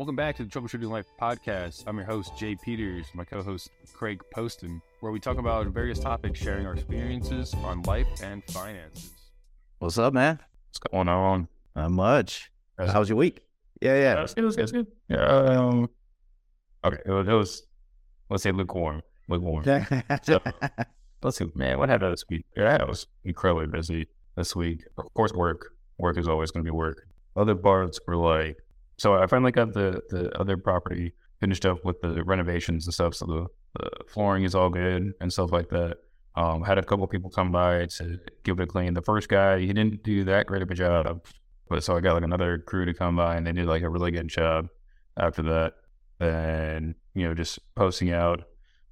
Welcome back to the Troubleshooting Life podcast. I'm your host, Jay Peters, my co host, Craig Poston, where we talk about various topics, sharing our experiences on life and finances. What's up, man? What's going on? Not much. That's- How was your week? Yeah, yeah. Uh, it was good. It was good. Yeah. Um, okay. It was, it was, let's say, lukewarm. Lukewarm. Let's see, man, what happened this week? Yeah, I was incredibly busy this week. Of course, work. Work is always going to be work. Other parts were like, so I finally got the, the other property finished up with the renovations and stuff. So the, the flooring is all good and stuff like that. Um, had a couple people come by to give it a clean. The first guy, he didn't do that great of a job, but so I got like another crew to come by and they did like a really good job after that. And, you know, just posting out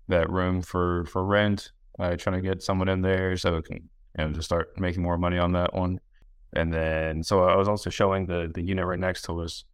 that room for, for rent uh, trying to get someone in there so it can you know just start making more money on that one. And then so I was also showing the the unit right next to us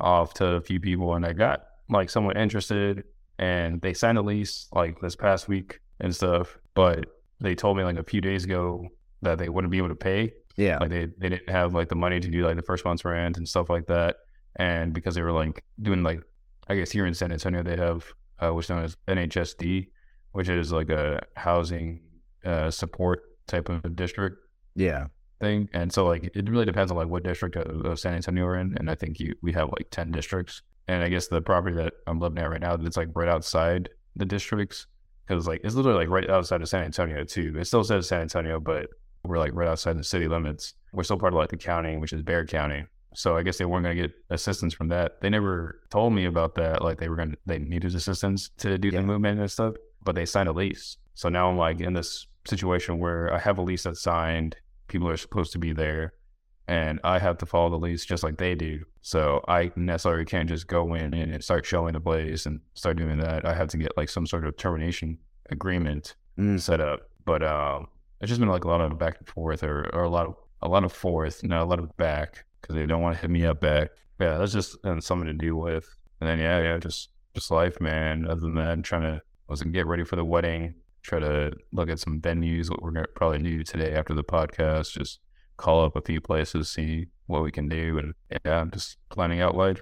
off to a few people, and I got like someone interested, and they signed a lease like this past week and stuff. But they told me like a few days ago that they wouldn't be able to pay. yeah. Like they they didn't have like the money to do like the first month's rent and stuff like that. And because they were like doing like I guess here in San Antonio they have uh, what's known as NHSD, which is like a housing uh, support type of district Yeah. Thing. And so like it really depends on like what district of, of San Antonio we're in. And I think you we have like ten districts. And I guess the property that I'm living at right now, it's like right outside the districts because like it's literally like right outside of San Antonio too. It still says San Antonio, but we're like right outside the city limits. We're still part of like the county, which is Bexar County. So I guess they weren't going to get assistance from that. They never told me about that. Like they were going to, they needed assistance to do Yeah. the movement and stuff, but they signed a lease. So now I'm like in this situation where I have a lease that's signed. People are supposed to be there and I have to follow the lease just like they do. So I necessarily can't just go in and start showing the place and start doing that. I have to get like some sort of termination agreement Mm. set up. But um, it's just been like a lot of back and forth, or, or a lot of a lot of forth, not a lot of back, because they don't want to hit me up back. Yeah, that's just and something to deal with. And then yeah, yeah, just just life, man. Other than that, I'm trying to was get ready for the wedding. Try to look at some venues. What we're gonna probably do today after the podcast. Just call up a few places, see what we can do, and yeah, I'm just planning out life.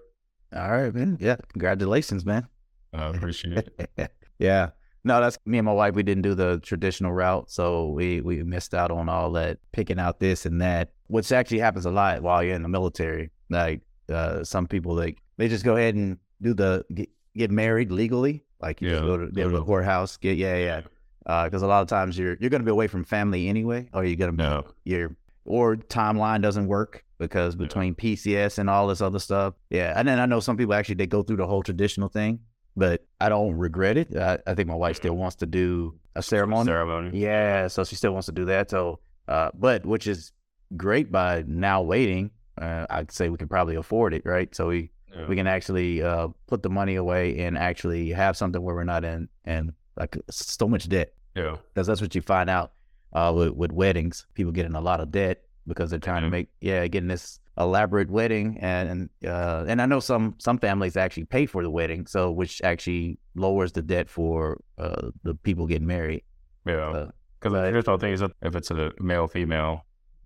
All right, man. Yeah. Congratulations, man. I appreciate it. yeah. No, that's me and my wife. We didn't do the traditional route, so we we missed out on all that picking out this and that, which actually happens a lot while you're in the military. Like uh, some people, like they just go ahead and do the get, get married legally, like you just go to, go to the courthouse. Get yeah, yeah. Because a lot of times you're you're gonna be away from family anyway, or you're gonna be No. your or timeline doesn't work because Yeah. between PCS and all this other stuff. Yeah. And then I know some people actually they go through the whole traditional thing, but I don't regret it. I, I think my wife still wants to do a ceremony. Ceremony. Yeah, so she still wants to do that. So uh but which is great by now waiting. Uh, I'd say we can probably afford it, right? So we Yeah. we can actually uh put the money away and actually have something where we're not in and like so much debt yeah. because that's what you find out uh, with, with weddings. People get in a lot of debt because they're trying to Mhm. make yeah getting this elaborate wedding and and, uh, and I know some some families actually pay for the wedding, so which actually lowers the debt for uh, the people getting married. Yeah. Uh, Because the here's the thing is that if it's a male female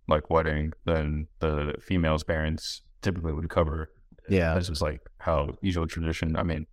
like wedding, then the female's parents typically would cover. Yeah. This is like how usual tradition. I mean,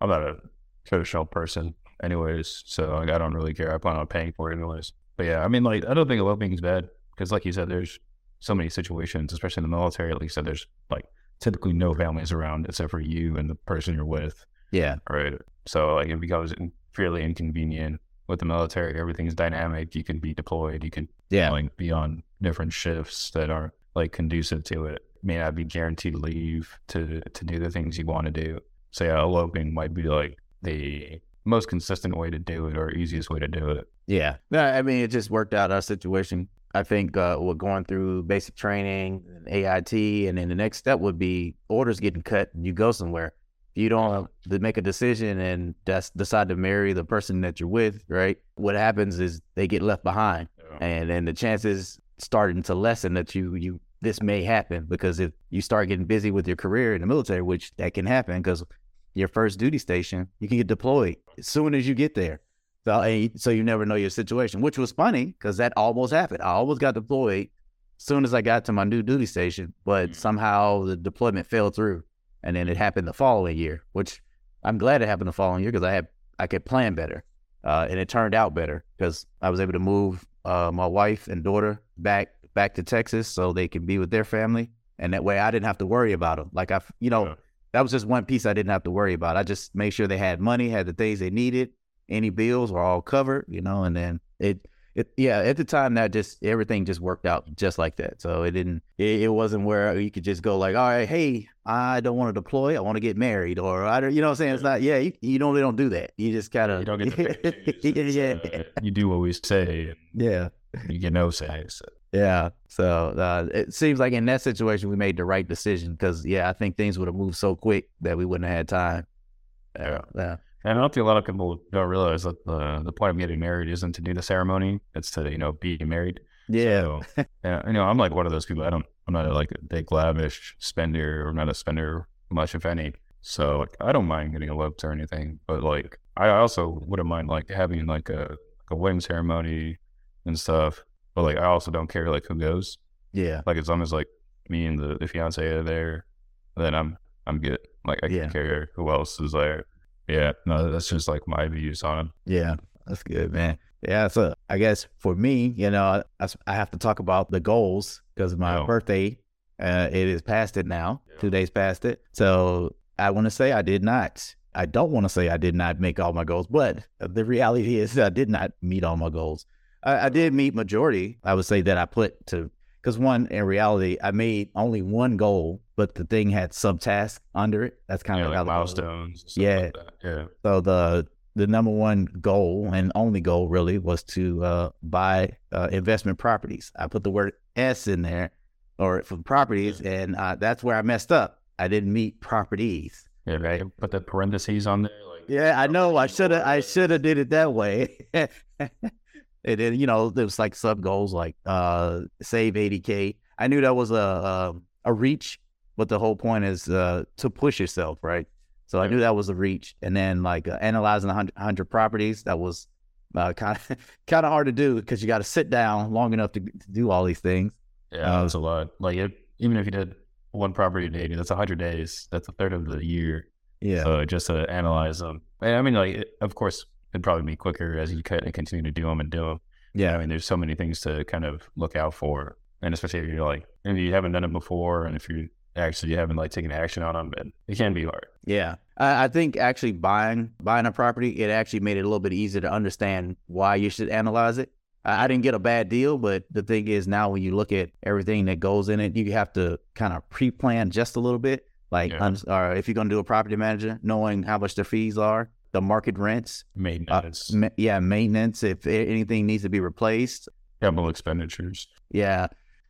I'm not a traditional person, anyways, so like, I don't really care. I plan on paying for it anyways. But yeah, I mean, like I don't think eloping is bad because, like you said, there's so many situations, especially in the military, at least that there's like typically no families around except for you and the person you're with. Yeah, Right. So like it becomes fairly inconvenient with the military. Everything's dynamic. You can be deployed. You can yeah, like be on different shifts that are like conducive to it. May not be guaranteed leave to to do the things you want to do. So yeah, eloping might be like the most consistent way to do it or easiest way to do it. yeah. No, I mean it just worked out our situation. I think uh, we're going through basic training, AIT, and then the next step would be orders getting cut and you go somewhere. If you don't to make a decision and that's decide to marry the person that you're with, right? What happens is they get left behind, and then the chances starting to lessen that you you this may happen because if you start getting busy with your career in the military, which that can happen because your first duty station, you can get deployed as soon as you get there. So, and you- so you never know your situation, which was funny because that almost happened. I almost got deployed as soon as I got to my new duty station, but Mm. somehow the deployment fell through. and then it happened the following year, which I'm glad it happened the following year because I had I could plan better, uh, and it turned out better because I was able to move uh, my wife and daughter back back to Texas so they could be with their family, and that way I didn't have to worry about them. Like I, you know, yeah. That was just one piece I didn't have to worry about. I just made sure they had money, had the things they needed, any bills were all covered, you know, and then it it yeah at the time that just everything just worked out just like that. So it didn't it, it, wasn't where you could just go like all right hey i don't want to deploy i want to get married or i don't you know what i'm saying? It's not yeah you, you don't don't do that. You just kind of you don't get the yeah. Uh, you do what we say yeah. you get no say so. Yeah so uh, it seems like in that situation we made the right decision because yeah i think things would have moved so quick that we wouldn't have had time yeah yeah and I don't think a lot of people don't realize that the the point of getting married isn't to do the ceremony; it's to you know be married. Yeah, so, yeah. You know, I'm like one of those people. I don't. I'm not a, like a big lavish spender, or not a spender much, if any. So like, I don't mind getting eloped or anything, but like I also wouldn't mind like having like a like a wedding ceremony and stuff. But like I also don't care like who goes. Yeah. Like as long as like me and the, the fiance are there, then I'm I'm good. Like I yeah. can care who else is there. Yeah, no, that's just like my views on it. Yeah, that's good, man. Yeah, so I guess for me, you know, I, I have to talk about the goals because my oh. birthday, uh, it is past it now, yeah. two days past it. So I want to say I did not. I don't want to say I did not make all my goals, but the reality is I did not meet all my goals. I, I did meet majority. I would say that I put to because one, in reality, I made only one goal, but the thing had subtasks under it. That's kind yeah, of like milestones. Yeah. Like yeah. So the the number one goal and only goal really was to uh, buy uh, investment properties. I put the word S in there, or for properties, and uh, that's where I messed up. I didn't meet properties. Yeah, right. Put the parentheses on there. Like, yeah, I know. I should have. I should have did it that way. And then, you know, there was like sub goals like uh save 80K. I knew that was a, a, a reach, but the whole point is uh to push yourself, right? So I knew that was a reach. And then like uh, analyzing 100, 100 properties, that was uh, kind of kind of hard to do because you got to sit down long enough to, to, do all these things. Yeah, uh, that's a lot. Like it, even if you did one property a day, that's 100 days. That's a third of the year. Yeah. So just to analyze them, I mean, like, it, of course, it'd probably be quicker as you continue to do them and do them. Yeah, I mean, there's so many things to kind of look out for, and especially if you're like, if you haven't done it before, and if you actually haven't like taken action on them, it, it can be hard. Yeah, I think actually buying buying a property, it actually made it a little bit easier to understand why you should analyze it. I didn't get a bad deal, but the thing is now when you look at everything that goes in it, you have to kind of pre-plan just a little bit. Like, yeah. or if you're going to do a property manager, knowing how much the fees are, the market rents, maintenance. Uh, ma- yeah, maintenance. If anything needs to be replaced, capital expenditures. Yeah,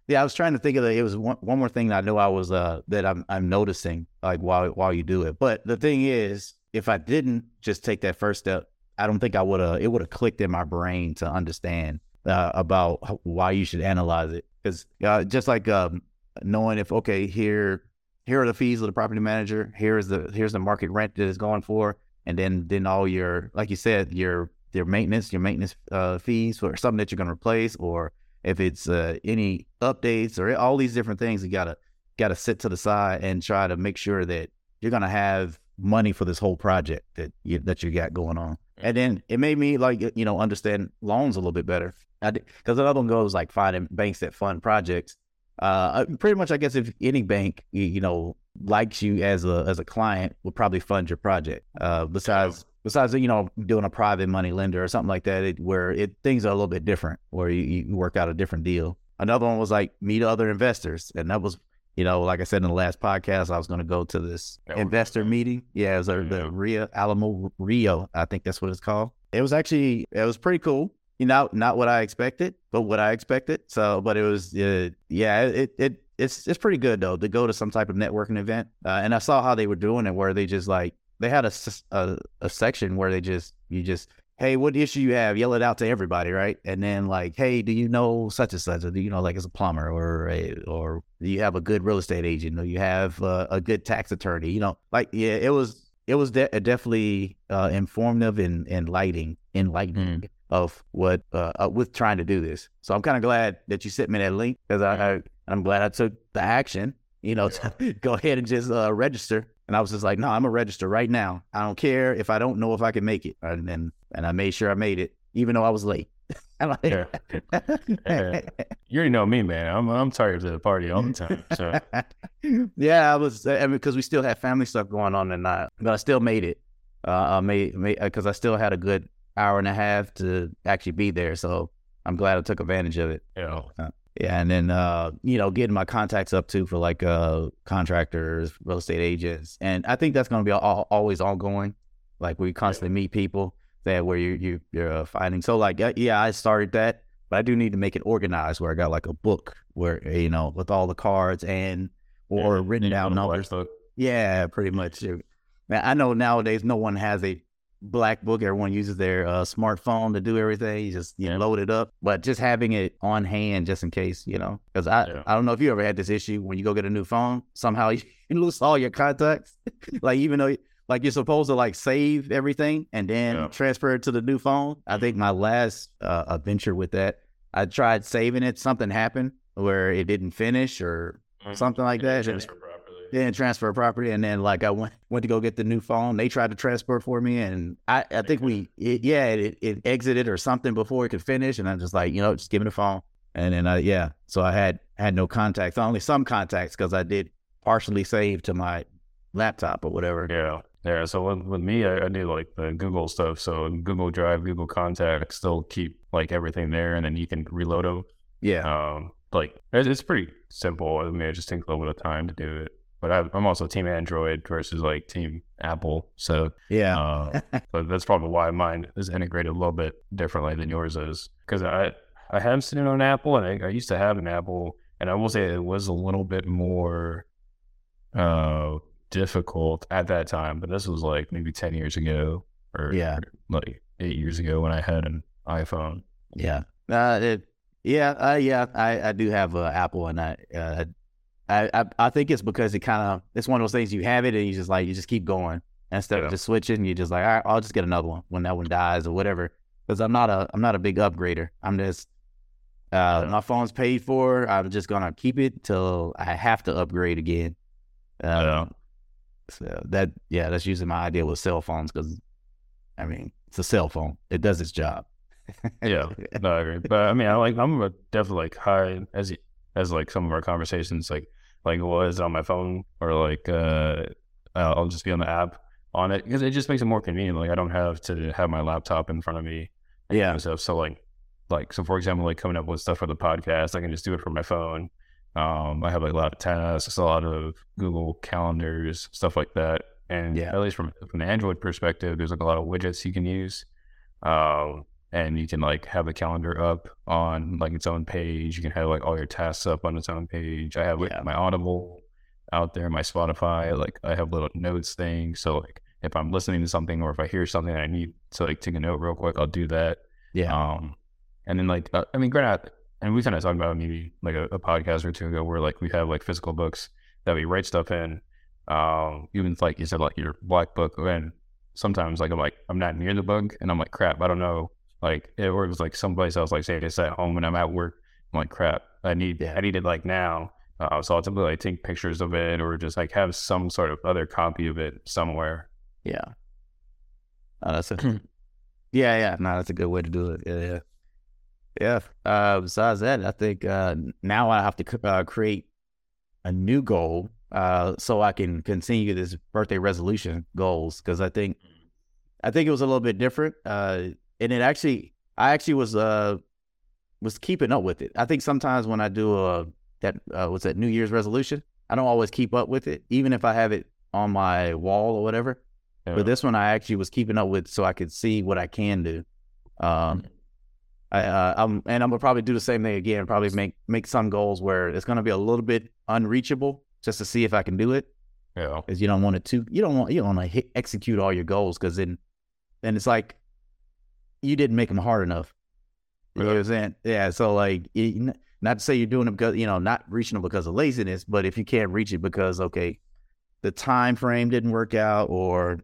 yeah. I was trying to think of it. It was one, one more thing that I know I was uh that I'm I'm noticing like while while you do it. But the thing is, if I didn't just take that first step, I don't think I would have. It would have clicked in my brain to understand uh, about why you should analyze it. Because uh, just like um, knowing if okay here here are the fees of the property manager, here's the here's the market rent that is going for and then then all your like you said your your maintenance your maintenance uh, fees for something that you're going to replace or if it's uh, any updates or all these different things you gotta gotta sit to the side and try to make sure that you're going to have money for this whole project that you, that you got going on. And then it made me like you know understand loans a little bit better. Because another one goes like finding banks that fund projects uh, pretty much i guess if any bank you, know likes you as a as a client will probably fund your project. Uh, besides besides you know doing a private money lender or something like that, it, where it things are a little bit different, where you, you work out a different deal. Another one was like meet other investors, and that was you know like I said in the last podcast, I was going to go to this investor meeting. Yeah, it was mm-hmm. the Rio Alamo Rio, I think that's what it's called. It was actually it was pretty cool. You know, not what I expected, but what I expected. So, but it was, uh, yeah, it, it it's it's pretty good though to go to some type of networking event. Uh, and I saw how they were doing it, where they just like they had a, a, a section where they just you just hey, what issue you have? Yell it out to everybody, right? And then like, hey, do you know such and such? Or do you know like as a plumber or a, or do you have a good real estate agent or you have a good tax attorney? You know, like yeah, it was it was de- definitely uh, informative and enlightening, enlightening. Mm. Of what uh, uh, with trying to do this, so I'm kind of glad that you sent me that link because I, I I'm glad I took the action, you know, to go ahead and just uh, register And I was just like, no, I'm gonna register right now. I don't care if I don't know if I can make it. And and, and I made sure I made it, even though I was late. like, Yeah. Yeah. You already know me, man. I'm I'm tired of the party all the time. So yeah, I was I mean, because we still had family stuff going on and I, but I still made it. Uh, I made made because I still had a good hour and a half to actually be there. So I'm glad I took advantage of it. you know, Yeah, and then uh, you know, getting my contacts up too for like uh contractors, real estate agents, and I think that's going to be all, always ongoing. Like we constantly meet people that where you you you're uh, finding. So like uh, yeah, I started that, but I do need to make it organized where I got like a book where you know with all the cards and or yeah, written down numbers. Yeah, pretty much. Man, I know nowadays no one has a black book. Everyone uses their uh, smartphone to do everything. You just you Yeah. load it up, but just having it on hand just in case, you know. Because I Yeah. I don't know if you ever had this issue when you go get a new phone, somehow you lose all your contacts. like even though like you're supposed to like save everything and then Yeah. transfer it to the new phone. I think my last uh, adventure with that, I tried saving it. Something happened where it didn't finish or Mhm. something like that. Then transfer property, and then like I went went to go get the new phone. They tried to transfer for me, and I I think we it, yeah it, it exited or something before it could finish, and I'm just like you know just give me the phone, and then I yeah so I had had no contacts, only some contacts because I did partially save to my laptop or whatever. Yeah. Yeah. So with, with me, I, I do like the Google stuff. So Google Drive, Google Contacts, they'll keep like everything there and then you can reload them. Yeah, Um, like it's, it's pretty simple. I mean, it just takes a little bit of time to do it. But I, I'm also team Android versus like team Apple. So, yeah, uh, so that's probably why mine is integrated a little bit differently than yours is. Because I, I have seen it on Apple and I, I used to have an Apple and I will say it was a little bit more, uh, difficult at that time. But this was like maybe 10 years ago or Yeah. like eight years ago when I had an iPhone. yeah. Uh, it, yeah, uh, yeah. I I do have uh, Apple, and I uh, I I I think it's because it kind of it's one of those things you have it and you just like you just keep going instead Yeah. of just switching. You're just like all right, I'll just get another one when that one dies or whatever. Because I'm not a I'm not a big upgrader. I'm just uh, Yeah. my phone's paid for. I'm just gonna keep it till I have to upgrade again. Um, Yeah. So that yeah, that's usually my idea with cell phones because I mean it's a cell phone. It does its job. Yeah, no, I agree. But I mean, I like I'm a definitely like high as as like some of our conversations like like was on my phone or like uh I'll I'll just be on the app on it because it just makes it more convenient. Like I don't have to have my laptop in front of me yeah. and stuff. So like like so for example, like coming up with stuff for the podcast, I can just do it from my phone. Um, I have like a lot of tasks, a lot of Google calendars, stuff like that. And Yeah. at least from from an Android perspective, there's like a lot of widgets you can use. Um, and you can like have the calendar up on like its own page. You can have like all your tasks up on its own page. I have like Yeah. my Audible out there, my Spotify. Like I have little notes thing. So like if I'm listening to something or if I hear something I need to like take a note real quick, I'll do that. Yeah. Um, and then like uh, I mean, granted, and we kind of talked about maybe like a, a podcast or two ago where like we have like physical books that we write stuff in. Um, even like you said, like your black book, and sometimes like I'm like I'm not near the book, and I'm like crap, I don't know. Like it, was like someplace else, like say it's at home and I'm at work. I'm like crap, I need. I need it like now. Uh, so I'll typically like take pictures of it or just like have some sort of other copy of it somewhere. Yeah. Oh, that's a yeah, yeah. No, that's a good way to do it. Yeah, yeah. Yeah. Uh, besides that, I think uh, now I have to uh, create a new goal uh, so I can continue this birthday resolution goals because I think I think it was a little bit different. Uh, and it actually, I actually was uh was keeping up with it. I think sometimes when I do a that uh, what's that New Year's resolution, I don't always keep up with it, even if I have it on my wall or whatever. know? But this one I actually was keeping up with so I could see what I can do. Um, I, uh, I'm, and I'm gonna probably do the same thing again. Probably make make some goals where it's gonna be a little bit unreachable just to see if I can do it. yeah, Because you don't want it to, you don't want you don't want to hit, execute all your goals because then, then it's like you didn't make them hard enough. You know what I'm saying? Yeah. So like, not to say you're doing it because you know not reaching them because of laziness, but if you can't reach it because okay, the time frame didn't work out or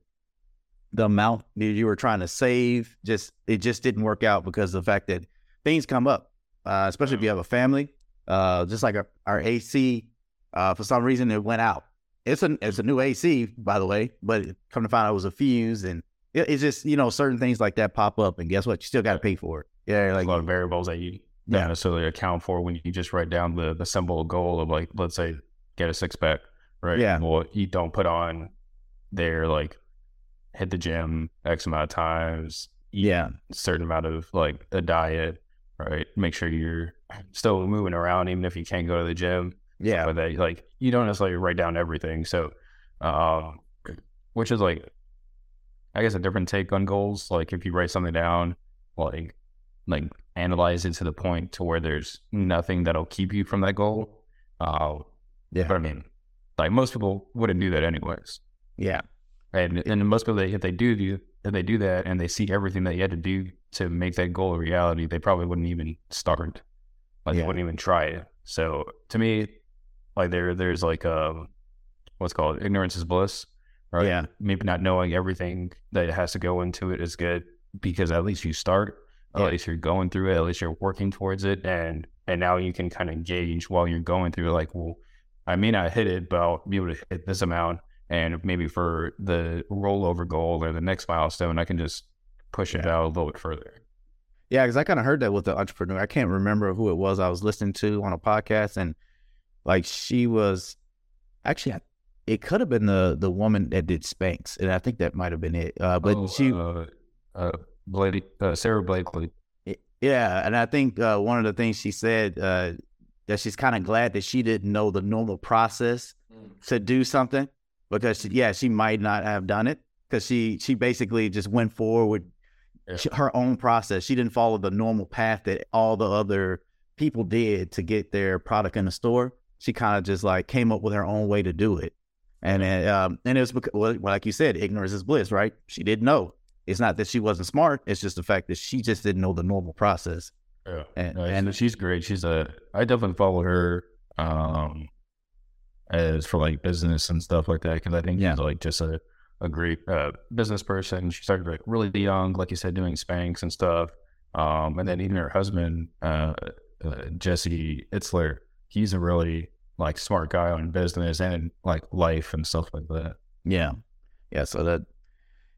the amount that you were trying to save just it just didn't work out because of the fact that things come up, uh, especially if you have a family. Uh, just like our, our AC, uh, for some reason it went out, it's a it's a new AC, by the way, but come to find out it was a fuse, and it, it's just you know certain things like that pop up, and guess what? You still got to pay for it. Yeah, like a lot of variables that you don't Yeah. necessarily account for when you just write down the the simple goal of like, let's say, get a six pack, right? Yeah. Well, you don't put on there like hit the gym X amount of times, eat yeah, certain amount of like a diet, right? Make sure you're still moving around even if you can't go to the gym. yeah, But that like you don't necessarily write down everything. So um which is like I guess a different take on goals. Like if you write something down, like like analyze it to the point to where there's nothing that'll keep you from that goal. Uh yeah, but I mean like most people wouldn't do that anyways. yeah, And and most people, if they do do if they do that and they see everything that you had to do to make that goal a reality, they probably wouldn't even start. Like Yeah. they wouldn't even try it. So to me, like there there's like um what's called ignorance is bliss. Right. Yeah. Maybe not knowing everything that has to go into it is good because at least you start. Yeah. At least you're going through it. At least you're working towards it, and and now you can kind of gauge while you're going through. it, Like, well, I may not hit it, but I'll be able to hit this amount and maybe for the rollover goal or the next milestone, I can just push it out a little bit further. yeah. Because I kind of heard that with the entrepreneur. I can't remember who it was I was listening to on a podcast, and like she was actually, I- it could have been the the woman that did Spanx, and I think that might have been it. Uh, but Oh, she, uh, uh, Blakely, uh, Sara Blakely. Yeah, and I think uh, one of the things she said uh, that she's kind of glad that she didn't know the normal process to do something because she, yeah, she might not have done it because she she basically just went forward Yeah. her own process. She didn't follow the normal path that all the other people did to get their product in the store. She kind of just like came up with her own way to do it, and then, um, and it was because, well, like you said, ignorance is bliss, right? She didn't know. It's not that she wasn't smart. It's just the fact that she just didn't know the normal process. Yeah. And, No, and she's- great. She's a, I definitely follow her, um, as for like business and stuff like that. Cause I think Yeah. she's like just a, a great, uh, business person. She started like really young, like you said, doing Spanx and stuff. Um, and then even her husband, uh, uh Jesse Itzler, he's a really like smart guy on business and like life and stuff like that. Yeah, yeah. So that,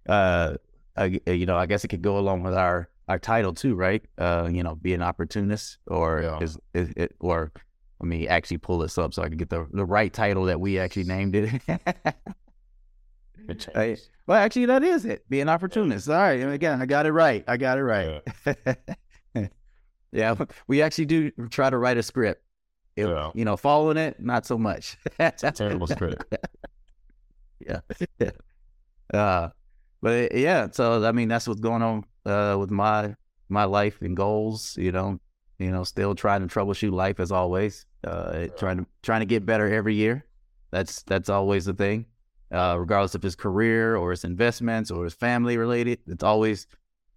uh, I, you know, I guess it could go along with our our title too, right? Uh, you know, be an opportunist, or Yeah. is, is it, or let me actually pull this up so I can get the the right title that we actually named it. Well, actually, that is it. Be an opportunist. All right, again, I got it right. I got it right. Yeah. yeah, we actually do try to write a script. It- Yeah. You know, following it, not so much. Terrible script. yeah. uh, but yeah, so I mean, that's what's going on uh, with my my life and goals. You know, you know, still trying to troubleshoot life as always. Uh, trying to trying to get better every year. That's that's always the thing. Uh, regardless of his career or his investments or his family related, it's always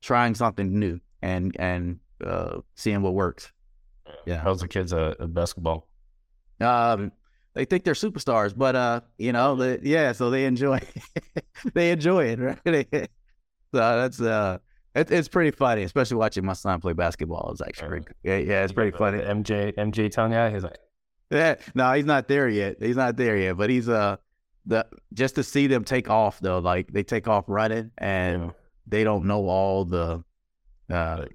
trying something new and and uh, seeing what works. Yeah. How's the kids at, at basketball? Um, they think they're superstars, but uh, you know, the, yeah, so they enjoy, they enjoy it, right? so that's uh, it, it's pretty funny, especially watching my son play basketball. It's actually pretty, yeah, yeah, it's pretty funny. MJ MJ tongue out. He's like, Yeah, no, he's not there yet. He's not there yet, but he's uh, the just to see them take off though, like they take off running and you they don't know all the, uh,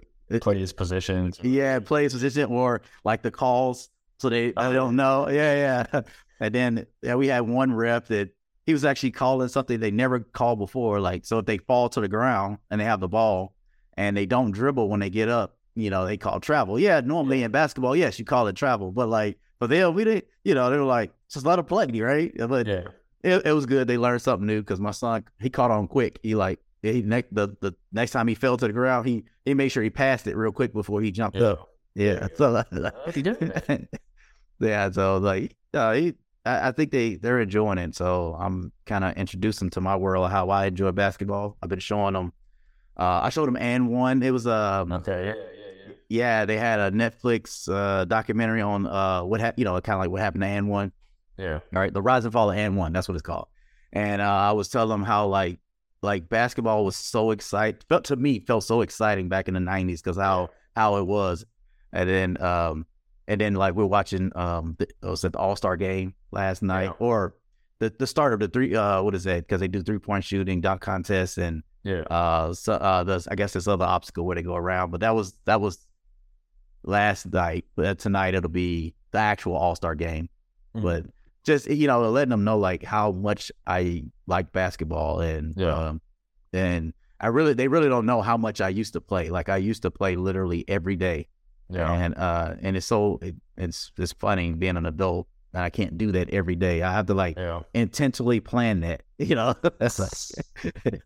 play his positions. Yeah, plays position or like the calls, so they I oh, don't know. Yeah, yeah. And then yeah, we had one rep that he was actually calling something they never called before. Like so, if they fall to the ground and they have the ball and they don't dribble when they get up, you know, they call travel. Yeah, normally in basketball, yes, you call it travel, but like for them, we didn't. You know, they were like it's just lot of play, right? But Yeah. it, it was good. They learned something new because my son he caught on quick. He like he next the, the next time he fell to the ground, he he made sure he passed it real quick before he jumped Yeah. up. Yeah, so he did yeah, so like uh, he, I, I think they they're enjoying it. So I'm kind of introducing to my world how I enjoy basketball. I've been showing them. Uh, I showed them AND1. It was um Okay. Yeah. Yeah. Yeah. yeah they had a Netflix uh documentary on uh what hap- you know kind of like what happened to AND1. Yeah. All right, the rise and fall of AND1. That's what it's called. And uh, I was telling them how like like basketball was so exciting. Felt to me felt so exciting back in the '90s because how how it was. And then um and then like we're watching um the, was it the All Star game last night Yeah. or the, the start of the three uh what is that? Because they do three point shooting, dunk contests, and Yeah. uh so uh there's I guess this other obstacle where they go around. But that was that was last night. But tonight it'll be the actual All Star game. Mhm. But just you know, letting them know like how much I like basketball and Yeah. um and I really they really don't know how much I used to play. Like I used to play literally every day. Yeah. And uh and it's so it, it's it's funny being an adult and I can't do that every day. I have to like Yeah. intentionally plan that. You know, that's like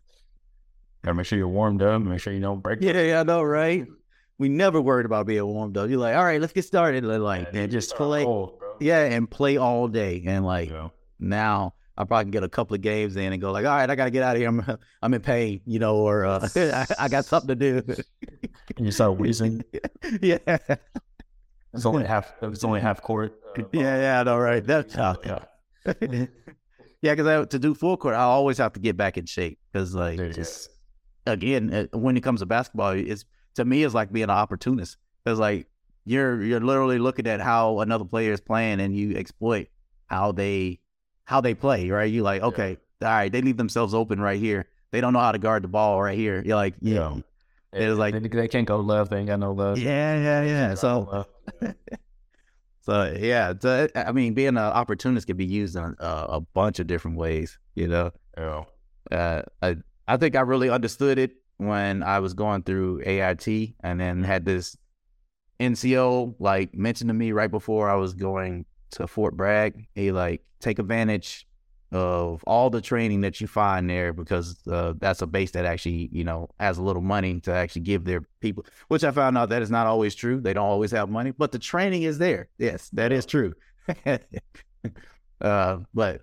Gotta make sure you're warmed up. Make sure you don't break. yeah, yeah, I know, right? We never worried about being warmed up. You're like, all right, let's get started. Like, Yeah, and just play, cold. Yeah, and play all day. And like Yeah. now, I probably can get a couple of games in and go like, all right, I gotta get out of here. I'm, I'm in pain, you know, or uh, I, I got something to do. And you start wheezing. yeah, It's only half. It's only half court. uh, yeah, yeah, I know, right? That's tough. Yeah. yeah, because to do full court, I always have to get back in shape because like Dude, just again, uh, when it comes to basketball, it's to me it's like being an opportunist because like you're you're literally looking at how another player is playing and you exploit how they how they play, right? You like okay, all right, they leave themselves open right here. They don't know how to guard the ball right here. You're like yeah, Yeah. It's like- they, they can't go left. They ain't got no left. yeah, yeah, yeah. So so yeah, so, I mean, being an opportunist can be used in a, a bunch of different ways. You know. yeah. uh, I I think I really understood it when I was going through AIT and then had this NCO like mentioned to me right before I was going to Fort Bragg. He like take advantage of all the training that you find there because uh, that's a base that actually you know has a little money to actually give their people. Which I found out that is not always true. They don't always have money, but the training is there. Yes, that is true. uh, but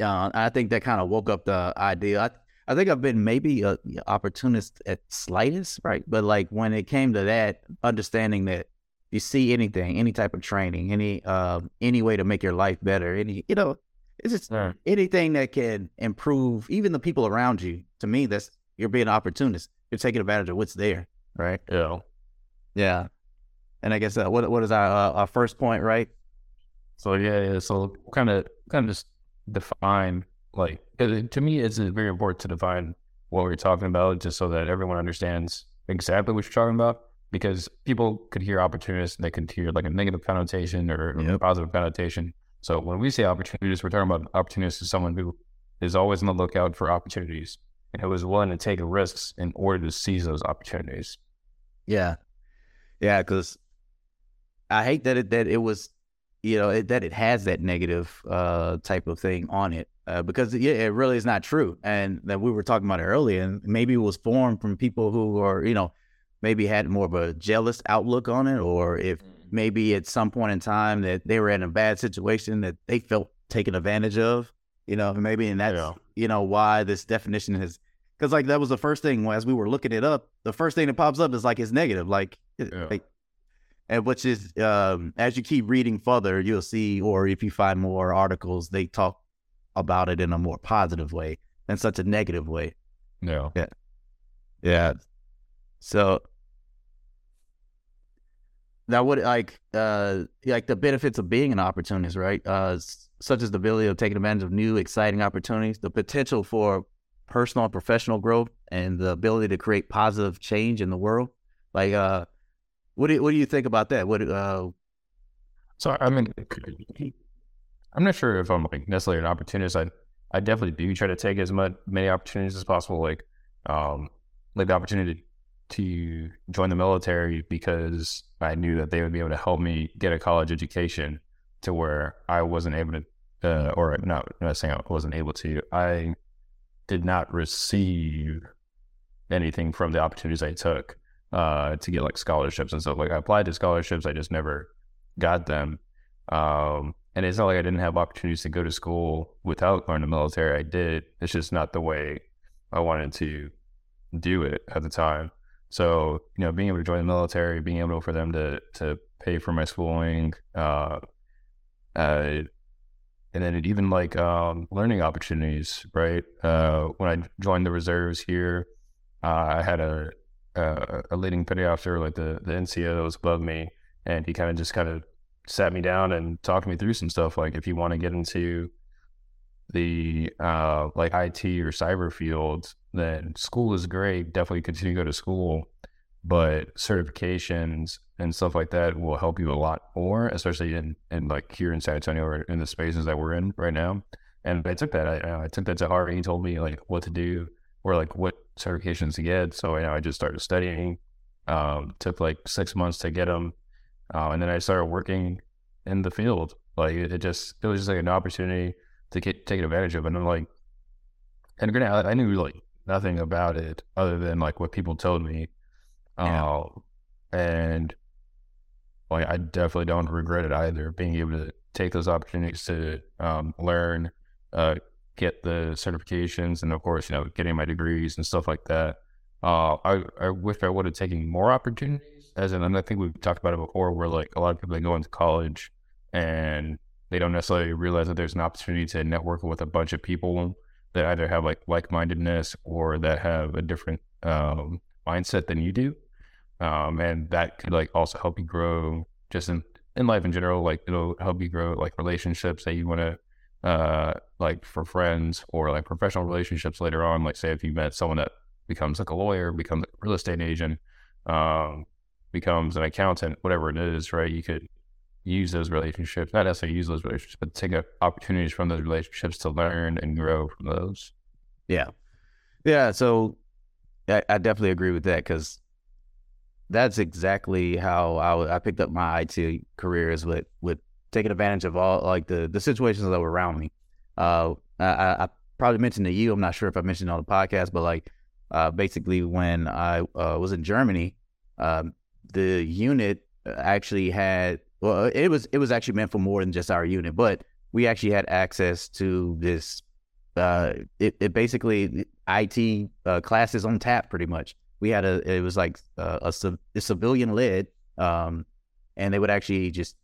uh, I think that kind of woke up the idea. I, I think I've been maybe a opportunist at slightest, right? But like when it came to that, understanding that you see anything, any type of training, any uh, any way to make your life better, any you know, it's just anything that can improve even the people around you. To me, that's you're being an opportunist. You're taking advantage of what's there, right? Yeah. Yeah. And I guess uh, what what is our uh, our first point, right? So yeah, yeah. So kind of, kind of just define like to me, it's very important to define what we're talking about, just so that everyone understands exactly what you're talking about. Because people could hear opportunist, and they could hear like a negative connotation or a positive connotation. So when we say opportunist, we're talking about opportunist is someone who is always on the lookout for opportunities and who is willing to take risks in order to seize those opportunities. Yeah, yeah, because I hate that it that it was, you know, it, that it has that negative uh type of thing on it. Uh, because yeah, it really is not true, and that we were talking about it earlier, and maybe it was formed from people who are, you know, maybe had more of a jealous outlook on it, or if maybe at some point in time that they were in a bad situation that they felt taken advantage of, you know, maybe and that's Yeah. you know why this definition has because like that was the first thing as we were looking it up. The first thing that pops up is like it's negative, like, Yeah. like and which is um as you keep reading further, you'll see, or if you find more articles, they talk about it in a more positive way than such a negative way. Yeah. Yeah. So now what like uh like the benefits of being an opportunist, right? Uh such as the ability of taking advantage of new exciting opportunities, the potential for personal and professional growth and the ability to create positive change in the world. Like uh what do you, what do you think about that? What uh So I mean, I'm not sure if I'm like necessarily an opportunist. I I definitely do try to take as much many opportunities as possible. Like, um, like the opportunity to join the military because I knew that they would be able to help me get a college education to where I wasn't able to, uh, or not, not saying I wasn't able to. I did not receive anything from the opportunities I took uh, to get like scholarships and stuff. Like I applied to scholarships, I just never got them. Um, and it's not like I didn't have opportunities to go to school without going to military. I did. It's just not the way I wanted to do it at the time. So, you know, being able to join the military, being able for them to to pay for my schooling, uh, uh, and then it even like um, learning opportunities, right? Uh, when I joined the reserves here, uh, I had a, a a leading petty officer, like the the NCO that was above me, and he kind of just kind of sat me down and talked me through some stuff. Like if you want to get into the uh, like IT or cyber fields, then school is great. Definitely continue to go to school, but certifications and stuff like that will help you a lot more, especially in, in like here in San Antonio or in the spaces that we're in right now. And I took that. I, I took that to heart. He told me like what to do or like what certifications to get. So you know, I just started studying. Um, took like six months to get them, uh, and then I started working in the field. Like it, it, just it was just like an opportunity to get taken advantage of. And I'm like, and granted, I, I knew like nothing about it other than like what people told me. Yeah. Uh, and like I definitely don't regret it either. Being able to take those opportunities to um, learn, uh, get the certifications, and of course, you know, getting my degrees and stuff like that. Uh, I I wish I would have taken more opportunities. As in, and I think we've talked about it before, where like a lot of people they go into college and they don't necessarily realize that there's an opportunity to network with a bunch of people that either have like like mindedness or that have a different um, mindset than you do um, and that could like also help you grow just in in life in general. Like it'll help you grow like relationships that you want to uh, like for friends or like professional relationships later on. Like say if you met someone that becomes like a lawyer, becomes a real estate agent, um, becomes an accountant, whatever it is, right? You could use those relationships, not necessarily use those relationships, but take opportunities from those relationships to learn and grow from those. Yeah. Yeah. So I, I definitely agree with that because that's exactly how I, I picked up my IT career is with with taking advantage of all like the the situations that were around me. Uh, I, I probably mentioned to you. I'm not sure if I mentioned on the podcast, but like uh, basically when I uh, was in Germany, um, the unit actually had well, it was it was actually meant for more than just our unit, but we actually had access to this. Uh, it, it basically IT uh, classes on tap, pretty much we had a it was like a, a, a civilian led, um, and they would actually just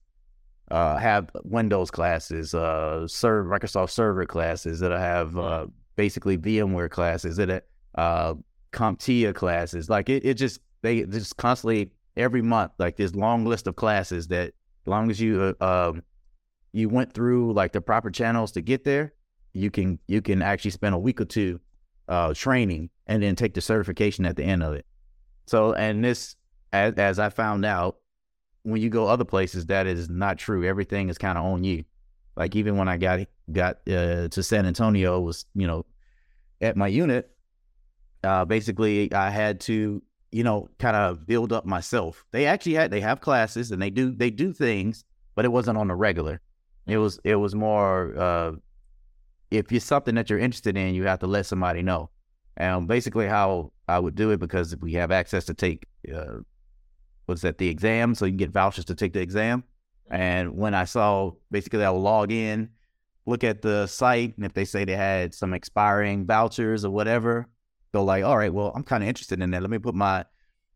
uh, have Windows classes, uh, serve Microsoft Server classes that have uh, basically VMware classes that uh, CompTIA classes. Like it, it just they just constantly every month like this long list of classes that as long as you uh, um, you went through like the proper channels to get there, you can you can actually spend a week or two uh, training and then take the certification at the end of it. So, and this, as, as I found out, when you go other places, that is not true. Everything is kind of on you. Like even when I got got uh, to San Antonio, was you know at my unit. Uh, basically, I had to you know kind of build up myself. They actually had they have classes and they do they do things, but it wasn't on the regular. It was it was more uh, if it's something that you're interested in, you have to let somebody know. And basically, how I would do it because we have access to take uh, what's that the exam, so you can get vouchers to take the exam. And when I saw basically, I would log in, look at the site, and if they say they had some expiring vouchers or whatever, go like, all right, well, I'm kind of interested in that. Let me put my,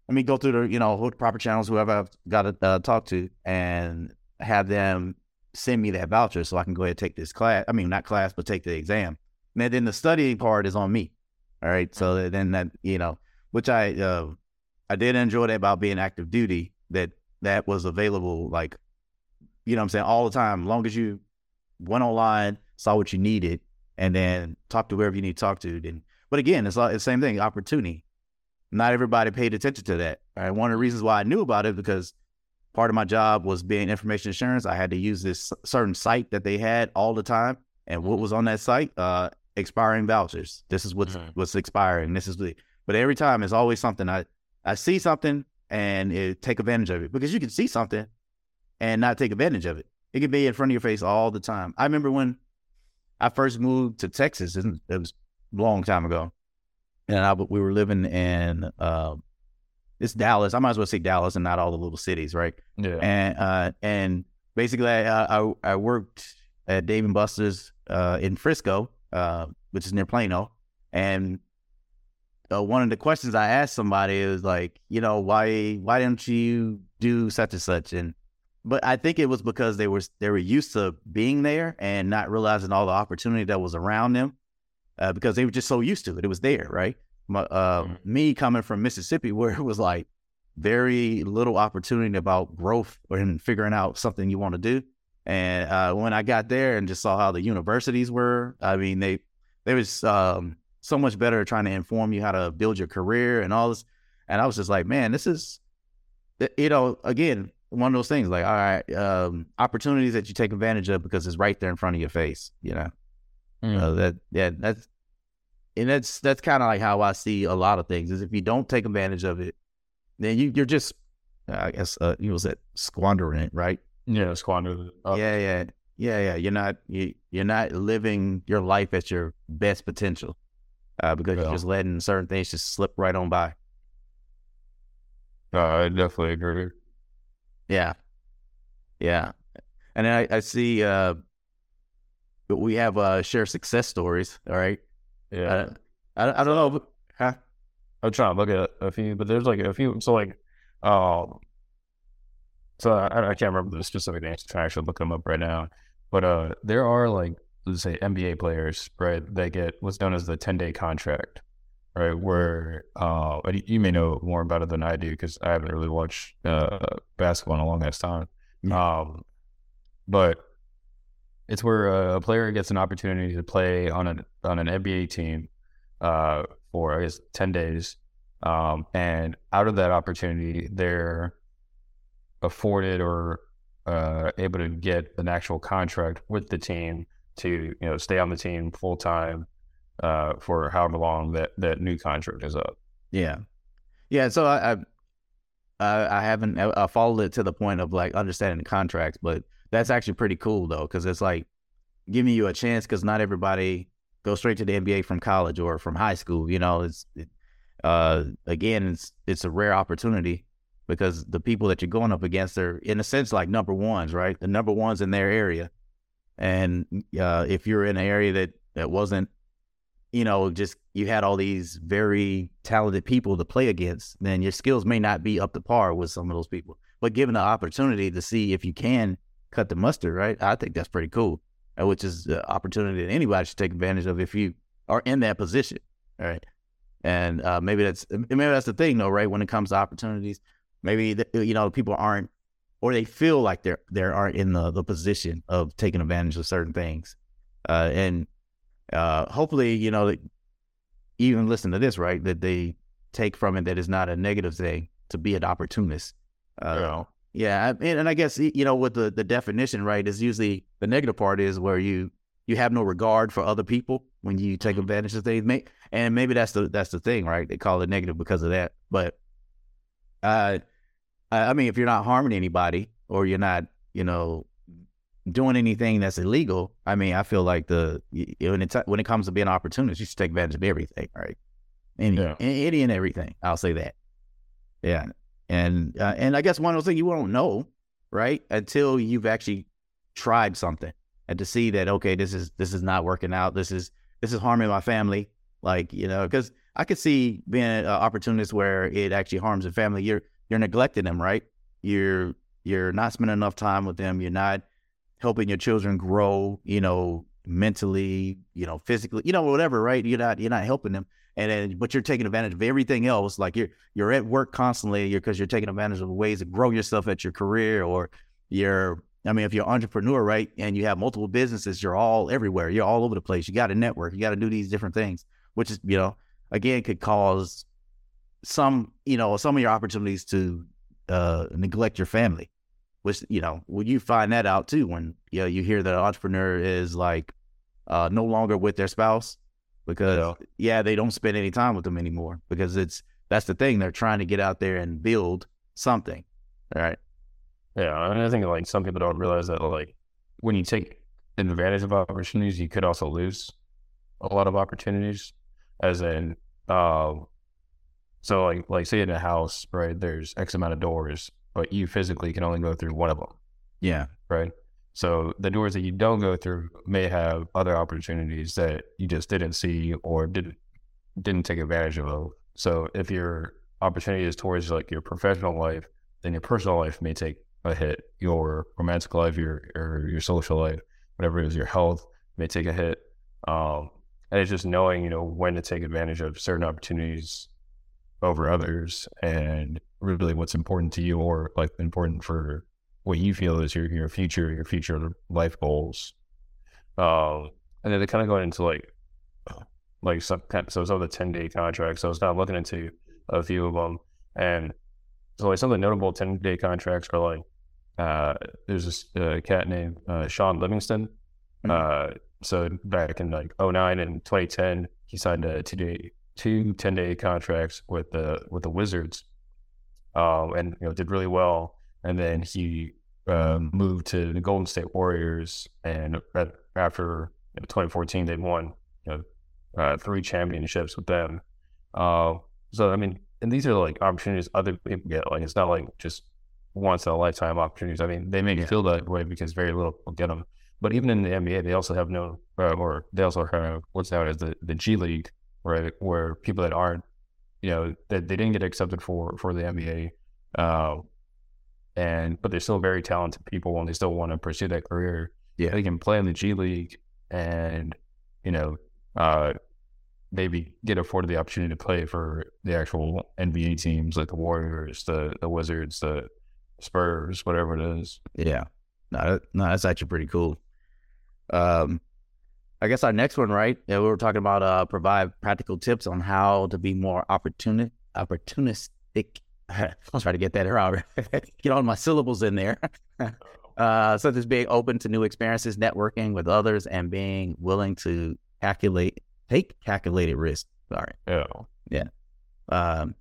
let me go through the you know proper channels, whoever I've got to uh, talk to, and have them send me that voucher so I can go ahead and take this class. I mean, not class, but take the exam. And then the studying part is on me. All right. So then that, you know, which I, uh, I did enjoy that about being active duty that that was available, like, you know I'm saying, all the time, long as you went online, saw what you needed, and then talk to whoever you need to talk to. Then, but again, it's, the same thing, opportunity. Not everybody paid attention to that. Right. One of the reasons why I knew about it because part of my job was being information assurance. I had to use this certain site that they had all the time. And what was on that site? Uh, expiring vouchers. This is what's mm-hmm. what's expiring. This is the but every time it's always something I I see something and it, take advantage of it because you can see something and not take advantage of it. It can be in front of your face all the time. I remember when I first moved to Texas. and It was long time ago, and I, we were living in uh, it's Dallas. I might as well say Dallas and not all the little cities, right? Yeah. And uh, and basically, I, I, I worked at Dave and Buster's uh, in Frisco, uh, which is near Plano. And uh, one of the questions I asked somebody is like, you know, why why didn't you do such and such? And but I think it was because they were they were used to being there and not realizing all the opportunity that was around them, uh, because they were just so used to it. It was there, right? My, uh, mm-hmm. Me coming from Mississippi, where it was like very little opportunity about growth and figuring out something you want to do. And uh, when I got there and just saw how the universities were, I mean, they they was um, so much better trying to inform you how to build your career and all this. And I was just like, man, this is, you know, again, one of those things like, all right, um, opportunities that you take advantage of because it's right there in front of your face, you know. Mm. That yeah, that's and that's that's kind of like how I see a lot of things. Is if you don't take advantage of it, then you you're just, I guess, uh, you was that squandering it, right? Yeah, squander. Uh, yeah, yeah, yeah, yeah. You're not you, you're not living your life at your best potential uh, because yeah. you're just letting certain things just slip right on by. Uh, I definitely agree. Yeah, yeah, and I, I see. Uh, we have uh, share success stories. All right. Yeah. I, I, I don't know. But, huh? I'm trying to look at a few, but there's like a few. So like, um, so I, I can't remember the specific names. I actually look them up right now. But uh, there are like let's say NBA players, right? They get what's known as the 10 day contract, right? Where uh, you may know more about it than I do because I haven't really watched uh, basketball in a long ass time. Um, but it's where a, player gets an opportunity to play on an on an NBA team uh, for I guess 10 days. Um, and out of that opportunity, they're afforded or uh, able to get an actual contract with the team to you know stay on the team full time uh, for however long that that new contract is up. Yeah, yeah. So I I, I haven't I followed it to the point of like understanding the contracts, but that's actually pretty cool though because it's like giving you a chance because not everybody goes straight to the NBA from college or from high school. You know, it's it, uh, again it's it's a rare opportunity because the people that you're going up against are in a sense like number ones, right? The number ones in their area. And uh, if you're in an area that that wasn't, you know, just you had all these very talented people to play against, then your skills may not be up to par with some of those people. But given the opportunity to see if you can cut the mustard, right? I think that's pretty cool. Uh, which is the opportunity that anybody should take advantage of if you are in that position, right? And uh, maybe that's maybe that's the thing, though, right? When it comes to opportunities, maybe the, you know people aren't or they feel like they're they aren't in the, the position of taking advantage of certain things uh, and uh, hopefully you know even listen to this right that they take from it that is not a negative thing to be an opportunist uh, yeah. Yeah and, and i guess you know with the, the definition right is usually the negative part is where you you have no regard for other people when you take mm-hmm. advantage of things and maybe that's the that's the thing right they call it negative because of that but uh I mean, if you're not harming anybody or you're not, you know, doing anything that's illegal, I mean, I feel like the when it when it comes to being opportunist, you should take advantage of everything, right? Any, yeah. any and everything. I'll say that. Yeah, and uh, and I guess one of those things you won't know, right, until you've actually tried something and to see that okay, this is this is not working out. This is this is harming my family. Like you know, because I could see being an opportunist where it actually harms the family. You're you're neglecting them, right? You're you're not spending enough time with them. You're not helping your children grow, you know, mentally, you know, physically, you know, whatever, right? You're not you're not helping them. And then but you're taking advantage of everything else. Like you're you're at work constantly because you're, you're taking advantage of ways to grow yourself at your career or you're I mean, if you're an entrepreneur, right, and you have multiple businesses, you're all everywhere. You're all over the place. You got to network. You got to do these different things, which is, you know, again, could cause some, you know, some of your opportunities to uh, neglect your family, which, you know, when you find that out too, when, you know, you hear that an entrepreneur is like uh, no longer with their spouse because, yeah. yeah, they don't spend any time with them anymore because it's, that's the thing. They're trying to get out there and build something. right? Yeah. And I think like some people don't realize that like when you take advantage of opportunities, you could also lose a lot of opportunities as in, uh, so like like say in a house, right? There's X amount of doors, but you physically can only go through one of them. Yeah. Right. So the doors that you don't go through may have other opportunities that you just didn't see or didn't didn't take advantage of. So if your opportunity is towards like your professional life, then your personal life may take a hit. Your romantic life, your or your social life, whatever it is, your health may take a hit. Um, and it's just knowing, you know, when to take advantage of certain opportunities over others and really what's important to you or like important for what you feel is your your future your future life goals. Um, and then they kind of go into like like some so some of the ten day contracts. So I was kind of looking into a few of them, and so like some of the notable ten day contracts are like uh, there's this uh, cat named uh, Shaun Livingston. Mm-hmm. Uh, so back in like 09 and 2010, he signed a two day two 10 day contracts with the with the Wizards, um, and you know did really well. And then he um, moved to the Golden State Warriors, and after you know, 2014, they won you know uh, three championships with them. Uh, so I mean, and these are like opportunities other people get. Like it's not like just once in a lifetime opportunities. I mean, they may yeah. feel that way because very little will get them. But even in the NBA, they also have no, uh, or they also have what's known as the, the G League, right, where people that aren't, you know, that they didn't get accepted for for the NBA, uh, and but they're still very talented people and they still want to pursue that career. Yeah, they can play in the G League and you know uh, maybe get afforded the opportunity to play for the actual NBA teams like the Warriors, the the Wizards, the Spurs, whatever it is. Yeah, no, no, that's actually pretty cool. Um, I guess our next one, right? Yeah, we were talking about uh, provide practical tips on how to be more opportuni- opportunistic. I'll try to get that out. get all my syllables in there. uh, such as being open to new experiences, networking with others, and being willing to calculate take calculated risk. Sorry. Yeah. Yeah. Um,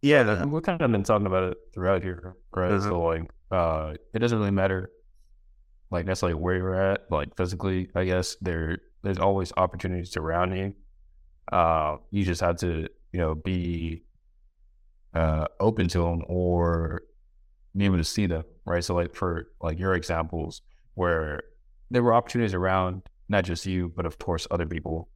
yeah. We've kind of been talking about it throughout here, right? Uh-huh. So like, uh, it doesn't really matter, like necessarily where you're at, like physically. I guess there there's always opportunities around you. Uh, you just have to, you know, be uh, open to them or be able to see them, right? So like for like your examples where there were opportunities around not just you, but of course other people.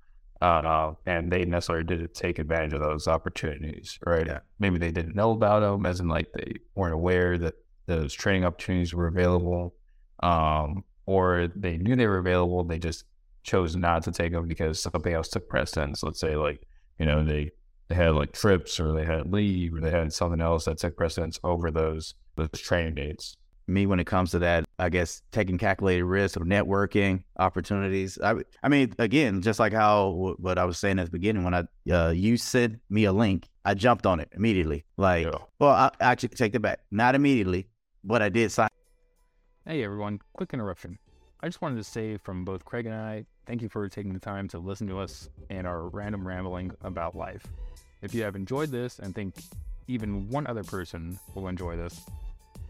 Uh, and they necessarily didn't take advantage of those opportunities, right? Yeah. Maybe they didn't know about them, as in like they weren't aware that those training opportunities were available, um, or they knew they were available, they just chose not to take them because something else took precedence. Let's say like you know they they had like trips or they had leave or they had something else that took precedence over those those training dates me when it comes to that. I guess taking calculated risks or networking opportunities. I, I mean, again, just like how what I was saying at the beginning, when I uh, you sent me a link, I jumped on it immediately. Like, yeah. well, I, I actually take it back, not immediately, but I did sign. Hey everyone, quick interruption. I just wanted to say from both Craig and I, thank you for taking the time to listen to us and our random rambling about life. If you have enjoyed this and think even one other person will enjoy this,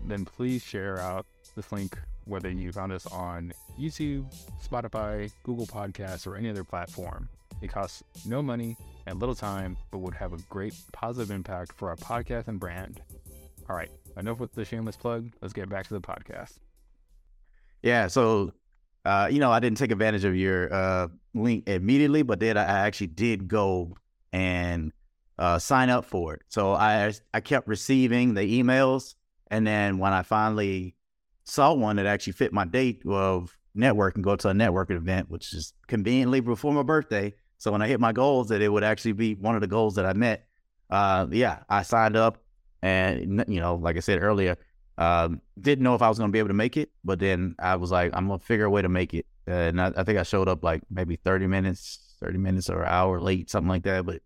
then please share out this link, whether you found us on YouTube, Spotify, Google Podcasts, or any other platform. It costs no money and little time, but would have a great positive impact for our podcast and brand. All right, enough with the shameless plug. Let's get back to the podcast. Yeah, so uh, you know, I didn't take advantage of your uh, link immediately, but then I actually did go and uh, sign up for it. So I I kept receiving the emails and then when I finally saw one that actually fit my date of network and go to a networking event, which is conveniently before my birthday. So when I hit my goals, that it would actually be one of the goals that I met. Uh, yeah, I signed up, and you know, like I said earlier, um, didn't know if I was going to be able to make it, but then I was like, I'm gonna figure a way to make it. and I, I think I showed up like maybe 30 minutes, 30 minutes or an hour late, something like that. But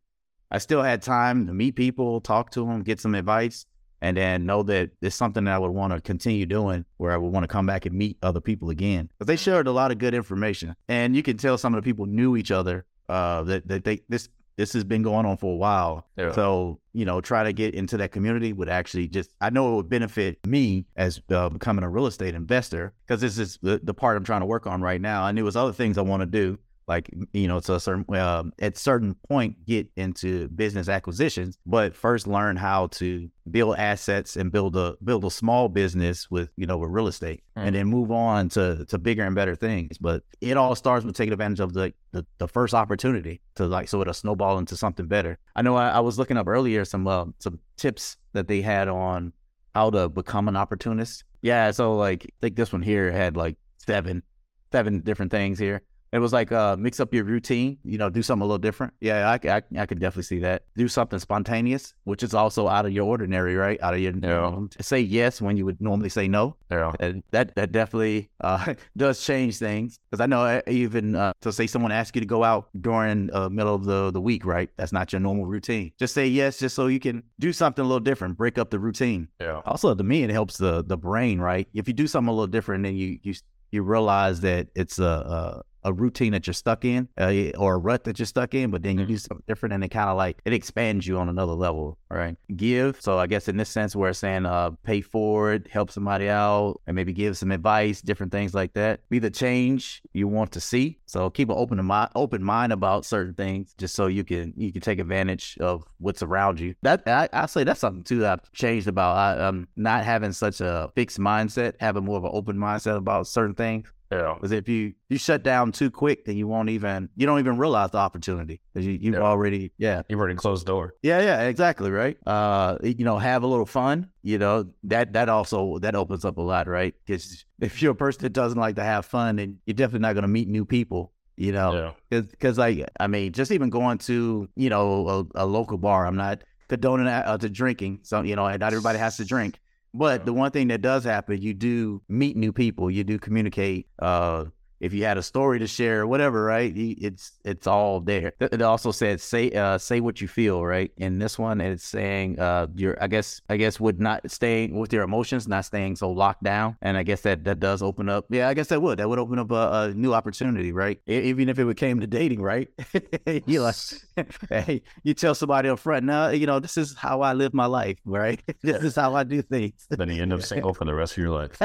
I still had time to meet people, talk to them, get some advice and then know that it's something that I would want to continue doing where I would want to come back and meet other people again. Because they shared a lot of good information. And you can tell some of the people knew each other, uh, that, that they this this has been going on for a while. Yeah. So, you know, try to get into that community would actually just, I know it would benefit me as uh, becoming a real estate investor because this is the, the part I'm trying to work on right now. And there was other things I want to do like you know to a certain um, at certain point get into business acquisitions but first learn how to build assets and build a build a small business with you know with real estate mm. and then move on to to bigger and better things. But it all starts with taking advantage of the the, the first opportunity to like so it'll snowball into something better. I know i, I was looking up earlier some uh, some tips that they had on how to become an opportunist. Yeah so like i think this one here had like seven seven different things here It was like uh, mix up your routine, you know, do something a little different. Yeah, I, I, I could definitely see that. Do something spontaneous, which is also out of your ordinary, right? Out of your Yeah. say yes when you would normally say no. Yeah. And that that definitely uh, does change things because I know uh, even uh, to say someone asks you to go out during uh, middle of the the week, right? That's not your normal routine. Just say yes, just so you can do something a little different, break up the routine. Yeah. Also, to me, it helps the the brain, right? If you do something a little different, then you you you realize that it's a a, a routine that you're stuck in, uh, or a rut that you're stuck in. But then you do something different, and it kind of like it expands you on another level, right? Give. So I guess in this sense, we're saying uh, pay forward, help somebody out, and maybe give some advice, different things like that. Be the change you want to see. So keep an open mind, open mind about certain things, just so you can you can take advantage of what's around you. That I, I say that's something too that I've changed about. I, um, not having such a fixed mindset, having more of an open mindset about certain things. Yeah. Because if you you shut down too quick, then you won't even you don't even realize the opportunity because you you've Yeah. already yeah You've already closed the door. yeah yeah exactly right. Uh, you know, have a little fun. You know that that also that opens up a lot, right? Because if you're a person that doesn't like to have fun, then you're definitely not going to meet new people. You know, Yeah. because like I mean, just even going to you know a, a local bar. I'm not condoning uh, to drinking, so you know, not everybody has to drink. But the one thing that does happen, you do meet new people. You do communicate. Uh, if you had a story to share, or whatever, right? It's it's all there. It also said say uh, say what you feel, right? In this one, it's saying uh, you're I guess I guess with not staying with your emotions, not staying so locked down, and I guess that that does open up. Yeah, I guess that would that would open up a, a new opportunity, right? Even if it came to dating, right? you like, hey, you tell somebody up front, no, you know, this is how I live my life, right? this is how I do things. Then you end up single for the rest of your life.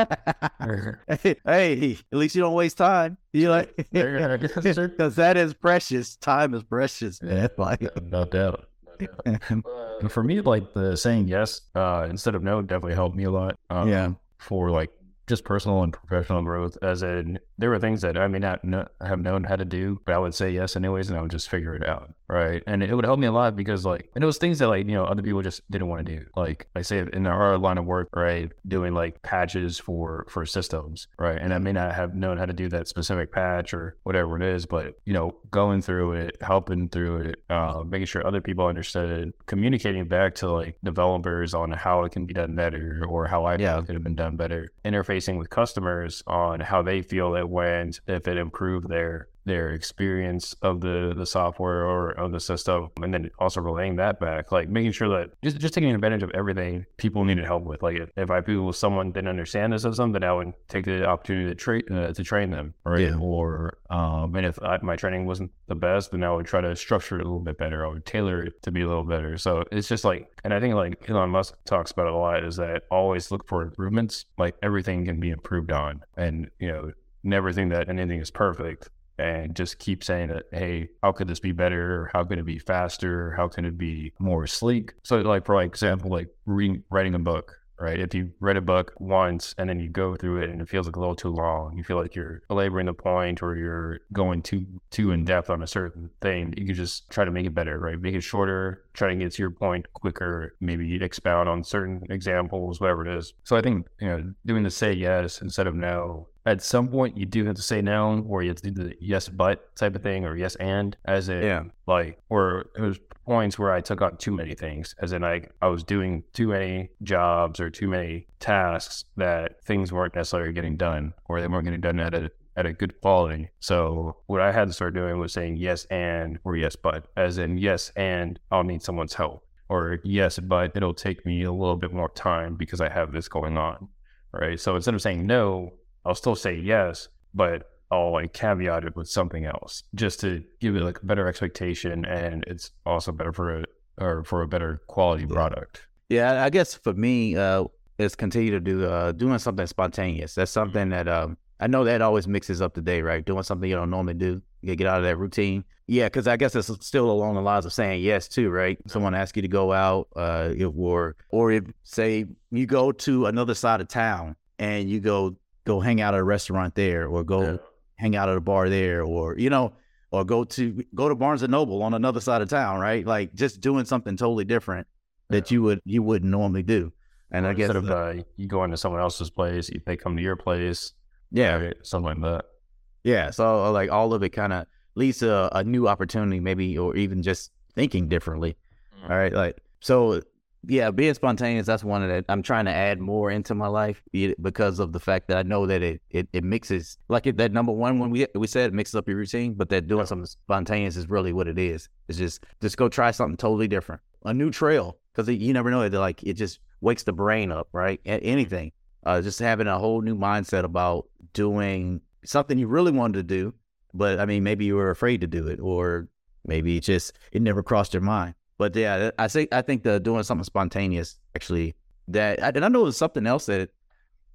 hey, at least you don't waste time. You like because that is precious. Time is precious, man. Like, no doubt. No doubt. For me, like the saying yes uh, instead of no definitely helped me a lot. Um, yeah, For like just personal and professional growth, as in there were things that I may not kn- have known how to do, but I would say yes anyways, and I would just figure it out, right? And it would help me a lot because like and it was things that like you know other people just didn't want to do. Like I say in our line of work, right, doing like patches for for systems, right? And I may not have known how to do that specific patch or whatever it is, but you know, going through it, helping through it, uh, making sure other people understood, it, communicating back to like developers on how it can be done better or how I Yeah. it could have been done better, interfacing with customers on how they feel it went, if it improved their their experience of the the software or of the system, and then also relaying that back, like making sure that just just taking advantage of everything people needed help with. Like if, if I feel someone didn't understand the system, then I would take the opportunity to train uh, to train them, right? Yeah. Or um, and if I, my training wasn't the best, then I would try to structure it a little bit better. I would tailor it to be a little better. So it's just like, and I think like Elon Musk talks about it a lot is that always look for improvements. Like everything can be improved on, and you know never think that anything is perfect and just keep saying that, hey, how could this be better? How could it be faster? How can it be more sleek? So, like, for like example, like reading, writing a book, right? If you read a book once and then you go through it and it feels like a little too long, you feel like you're belaboring the point or you're going too too in depth on a certain thing, you can just try to make it better, right? Make it shorter, try to get to your point quicker, maybe expound on certain examples, whatever it is. So I think, you know, doing the say yes instead of no at some point you do have to say no or you have to do the yes but type of thing or yes and as in Yeah. like or it was points where I took on too many things as in I I was doing too many jobs or too many tasks that things weren't necessarily getting done or they weren't getting done at a at a good quality. So what I had to start doing was saying yes and or yes but as in yes and I'll need someone's help or yes but it'll take me a little bit more time because I have this going on. Right. So instead of saying no, I'll still say yes, but I'll like caveat it with something else just to give it like a better expectation and it's also better for a or for a better quality product. Yeah, I guess for me, uh, is continue to do uh, doing something spontaneous. That's something that um, I know that always mixes up the day, right? Doing something you don't normally do, you get out of that routine. Yeah, because I guess it's still along the lines of saying yes too, right? Someone asks you to go out, uh, if- or or if say you go to another side of town and you go go hang out at a restaurant there, or go Yeah. hang out at a bar there, or you know, or go to go to Barnes and Noble on another side of town, right? Like just doing something totally different that you would you wouldn't normally do. And Or I guess instead of uh, uh, you go into someone else's place, they come to your place, yeah, something like that. Yeah. So uh, like all of it kind of leads to a, a new opportunity, maybe, or even just thinking differently. Mhm. All right. Like, so yeah, being spontaneous, that's one of that I'm trying to add more into my life because of the fact that I know that it, it, it mixes like it, that number one, when we, we said it mixes up your routine, but that doing something spontaneous is really what it is. It's just, just go try something totally different, a new trail. Cause you never know it. Like it just wakes the brain up, right? Anything, uh, just having a whole new mindset about doing something you really wanted to do, but I mean, maybe you were afraid to do it, or maybe it just it never crossed your mind. But yeah, I think I think the doing something spontaneous actually that and I know it was something else that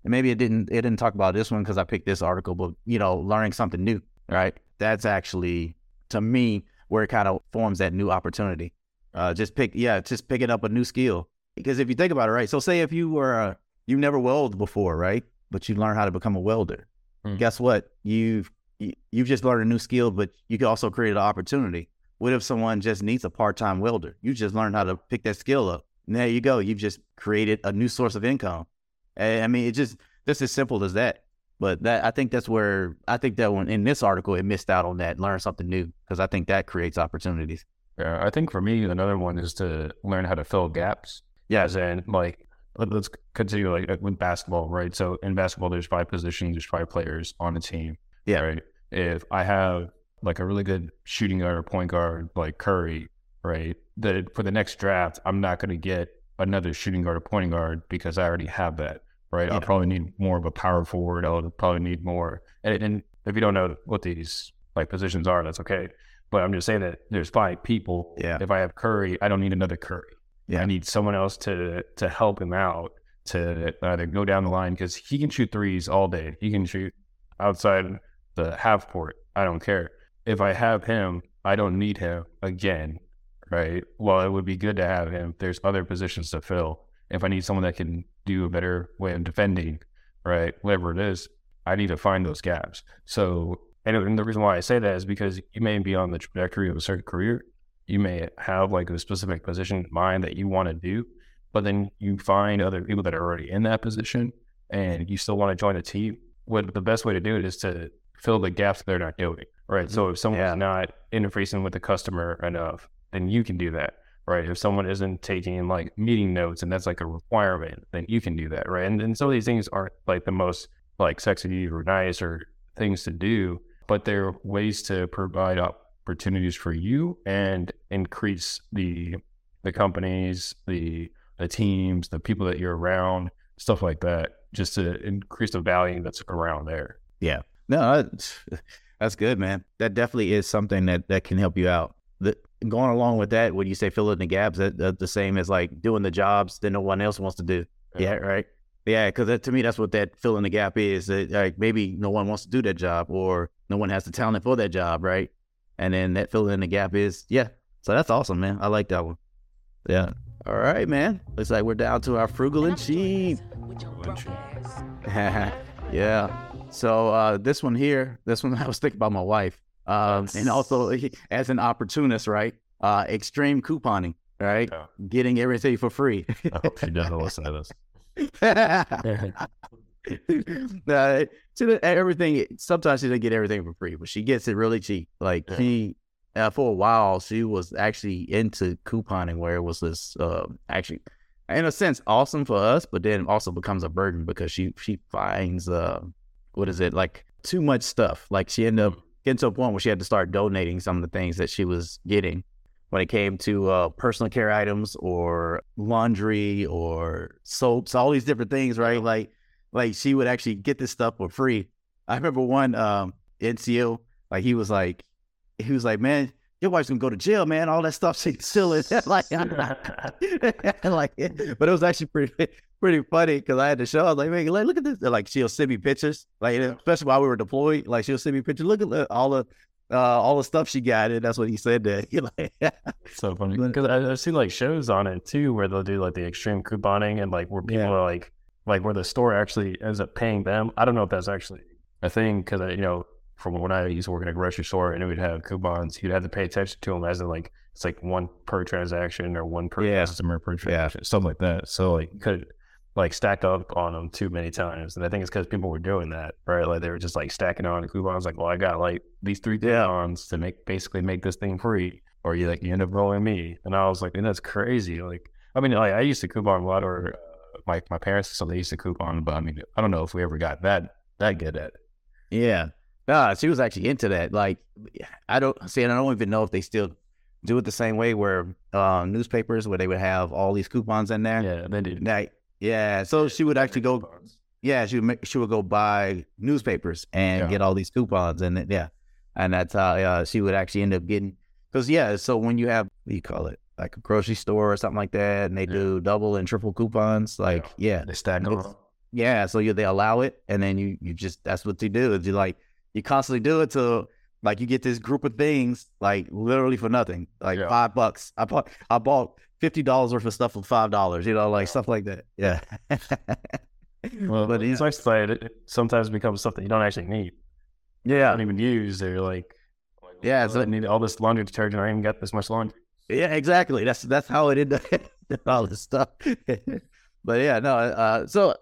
and maybe it didn't it didn't talk about this one because I picked this article, but you know, learning something new, right? That's actually to me where it kind of forms that new opportunity. Uh, just pick yeah, just picking up a new skill because if you think about it, right? So say if you were uh, you never welded before, right? But you learn how to become a welder. Hmm. Guess what? You've you- you've just learned a new skill, but you can also create an opportunity. What if someone just needs a part time welder? You just learned how to pick that skill up. And there you go. You've just created a new source of income. And, I mean, it just just as simple as that. But that I think that's where I think that one in this article it missed out on that. Learn something new because I think that creates opportunities. Yeah, I think for me, another one is to learn how to fill gaps. Yeah. As in, like, let, us continue like uh, with basketball, right? So in basketball, there's five positions, there's five players on a team. Yeah. Right. If I have like a really good shooting guard or point guard like Curry, right? That for the next draft, I'm not going to get another shooting guard or point guard because I already have that, right? Yeah. I'll probably need more of a power forward. I'll probably need more. And, and if you don't know what these like positions are, that's okay. But I'm just saying that there's five people. Yeah. If I have Curry, I don't need another Curry. Yeah. I need someone else to to help him out to either go down the line because he can shoot threes all day. He can shoot outside the half court. I don't care. If I have him, I don't need him again, right? Well, it would be good to have him. There's other positions to fill. If I need someone that can do a better way of defending, right, whatever it is, I need to find those gaps. So, and, the reason why I say that is because you may be on the trajectory of a certain career. You may have like a specific position in mind that you want to do, but then you find other people that are already in that position and you still want to join a team. What the best way to do it is to fill the gaps they're not doing, right? Mm-hmm. So if someone's Yeah. not interfacing with the customer enough, then you can do that, right? If someone isn't taking like meeting notes and that's like a requirement, then you can do that, right? And, and some of these things aren't like the most like sexy or nice or things to do, but they're ways to provide opportunities for you and increase the the companies, the the teams, the people that you're around, stuff like that, just to increase the value that's around there. Yeah. No, that's good, man. That definitely is something that, that can help you out. The, going along with that, when you say fill in the gaps, that, that's the same as like doing the jobs that no one else wants to do. Yeah, right. Yeah, because to me, that's what that fill in the gap is. That, like maybe no one wants to do that job, or no one has the talent for that job, right? And then that fill in the gap is yeah. So that's awesome, man. I like that one. Yeah. All right, man. Looks like we're down to our frugal and cheap. yeah. So uh, this one here, this one I was thinking about my wife, um, and also as an opportunist, right? Uh, extreme couponing, right? Yeah. Getting everything for free. I hope she doesn't listen to this. uh, she did everything. Sometimes she doesn't get everything for free, but she gets it really cheap. Like Yeah. she, uh, for a while, she was actually into couponing, where it was this uh, actually, in a sense, awesome for us, but then also becomes a burden because she she finds uh, what is it like too much stuff. Like she ended up getting to a point where she had to start donating some of the things that she was getting when it came to uh, personal care items or laundry or soaps, all these different things, right? Like, like she would actually get this stuff for free. I remember one um, NCO, like he was like, he was like, man, your wife's gonna go to jail, man. All that stuff she's stealing, like, like, but it was actually pretty, pretty funny because I had to show. I was like, man, like, look at this. Like, she'll send me pictures, like, especially while we were deployed. Like, she'll send me pictures. Look at all the uh, all the stuff she got, and that's what he said. That he like, so funny because I've seen like shows on it too where they'll do like the extreme couponing and like where people Yeah. are like like where the store actually ends up paying them. I don't know if that's actually a thing because you know from when I used to work in a grocery store and it would have coupons, you'd have to pay attention to them as in like it's like one per transaction or one per Yeah. customer per transaction, yeah, something like that. So like you could like stack up on them too many times. And I think it's because people were doing that, right? Like they were just like stacking on the coupons. Like, well, I got like these three coupons to make basically make this thing free, or you like you end up rolling me. And I was like, man, that's crazy. Like, I mean, like I used to coupon a lot, or uh, my my parents, so they used to coupon, but I mean, I don't know if we ever got that that good at. it. Yeah. Nah, she was actually into that. Like, I don't see, and I don't even know if they still do it the same way where uh, newspapers where they would have all these coupons in there. Yeah, they did. Like, yeah. So she would actually go, yeah, she would make, she would go buy newspapers and Yeah. get all these coupons, and then- yeah, and that's how uh, she would actually end up getting. Because yeah, so when you have what do you call it, like a grocery store or something like that, and they Yeah. do double and triple coupons, like yeah, They stack It's- them. yeah, so you they allow it, and then you you just that's what you do. Is you like you constantly do it till like you get this group of things like literally for nothing, like Yeah. five bucks. I bought I bought fifty dollars worth of stuff for five dollars. You know, like stuff like that. Yeah. Well, but yeah, it's nice to say it, sometimes becomes something you don't actually need. yeah, don't even use. They're like, like, Yeah, well, so- I need all this laundry detergent. I ain't even got this much laundry. yeah, exactly. That's that's how it ended all this stuff. but yeah, no. Uh, so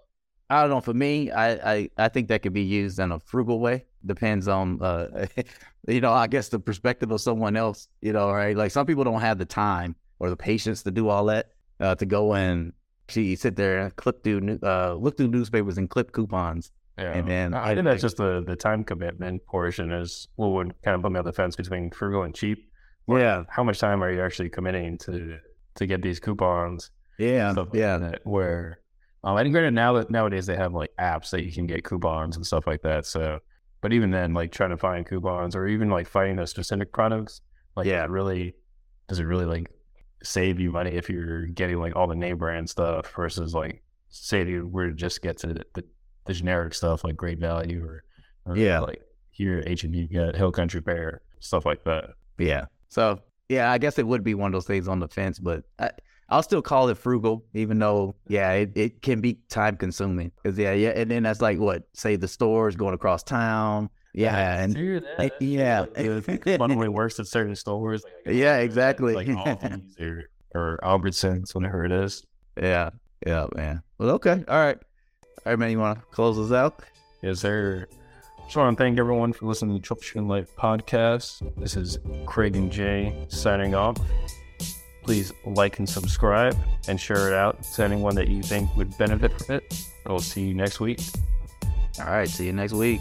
I don't know. For me, I, I I think that could be used in a frugal way. Depends on uh, you know, I guess the perspective of someone else. You know, right? Like some people don't have the time or the patience to do all that. Uh, to go and she sit there and clip through uh look through newspapers and clip coupons. Yeah, And then I, I think that's think- just the the time commitment portion is what would kind of put me on the fence between frugal and cheap. Yeah, How much time are you actually committing to to get these coupons? yeah, like yeah, that, where um, and granted now that nowadays they have like apps that you can get coupons and stuff like that. So, but even then, like trying to find coupons or even like finding those specific products, like Yeah. really does it really like save you money if you're getting like all the name brand stuff versus like say you were to just get to the, the, the generic stuff like Great Value or, or Yeah. like here at H and you get Hill Country Fare stuff like that. Yeah. So yeah, I guess it would be one of those things on the fence, but I, I'll still call it frugal, even though yeah, it, it can be time consuming. Cause yeah, yeah, and then that's like what say the stores going across town. Yeah, and yeah. one only works at certain stores. Like, Yeah, exactly. Like Aldi's or, or Albertsons, whatever it is. yeah, yeah, man. Well, okay, all right, all right, man. You want to close us out? Yes, sir. Just want to thank everyone for listening to Troubleshooting Life podcast. This is Craig and J signing off. Please like and subscribe and share it out to anyone that you think would benefit from it. We'll see you next week. All right, see you next week.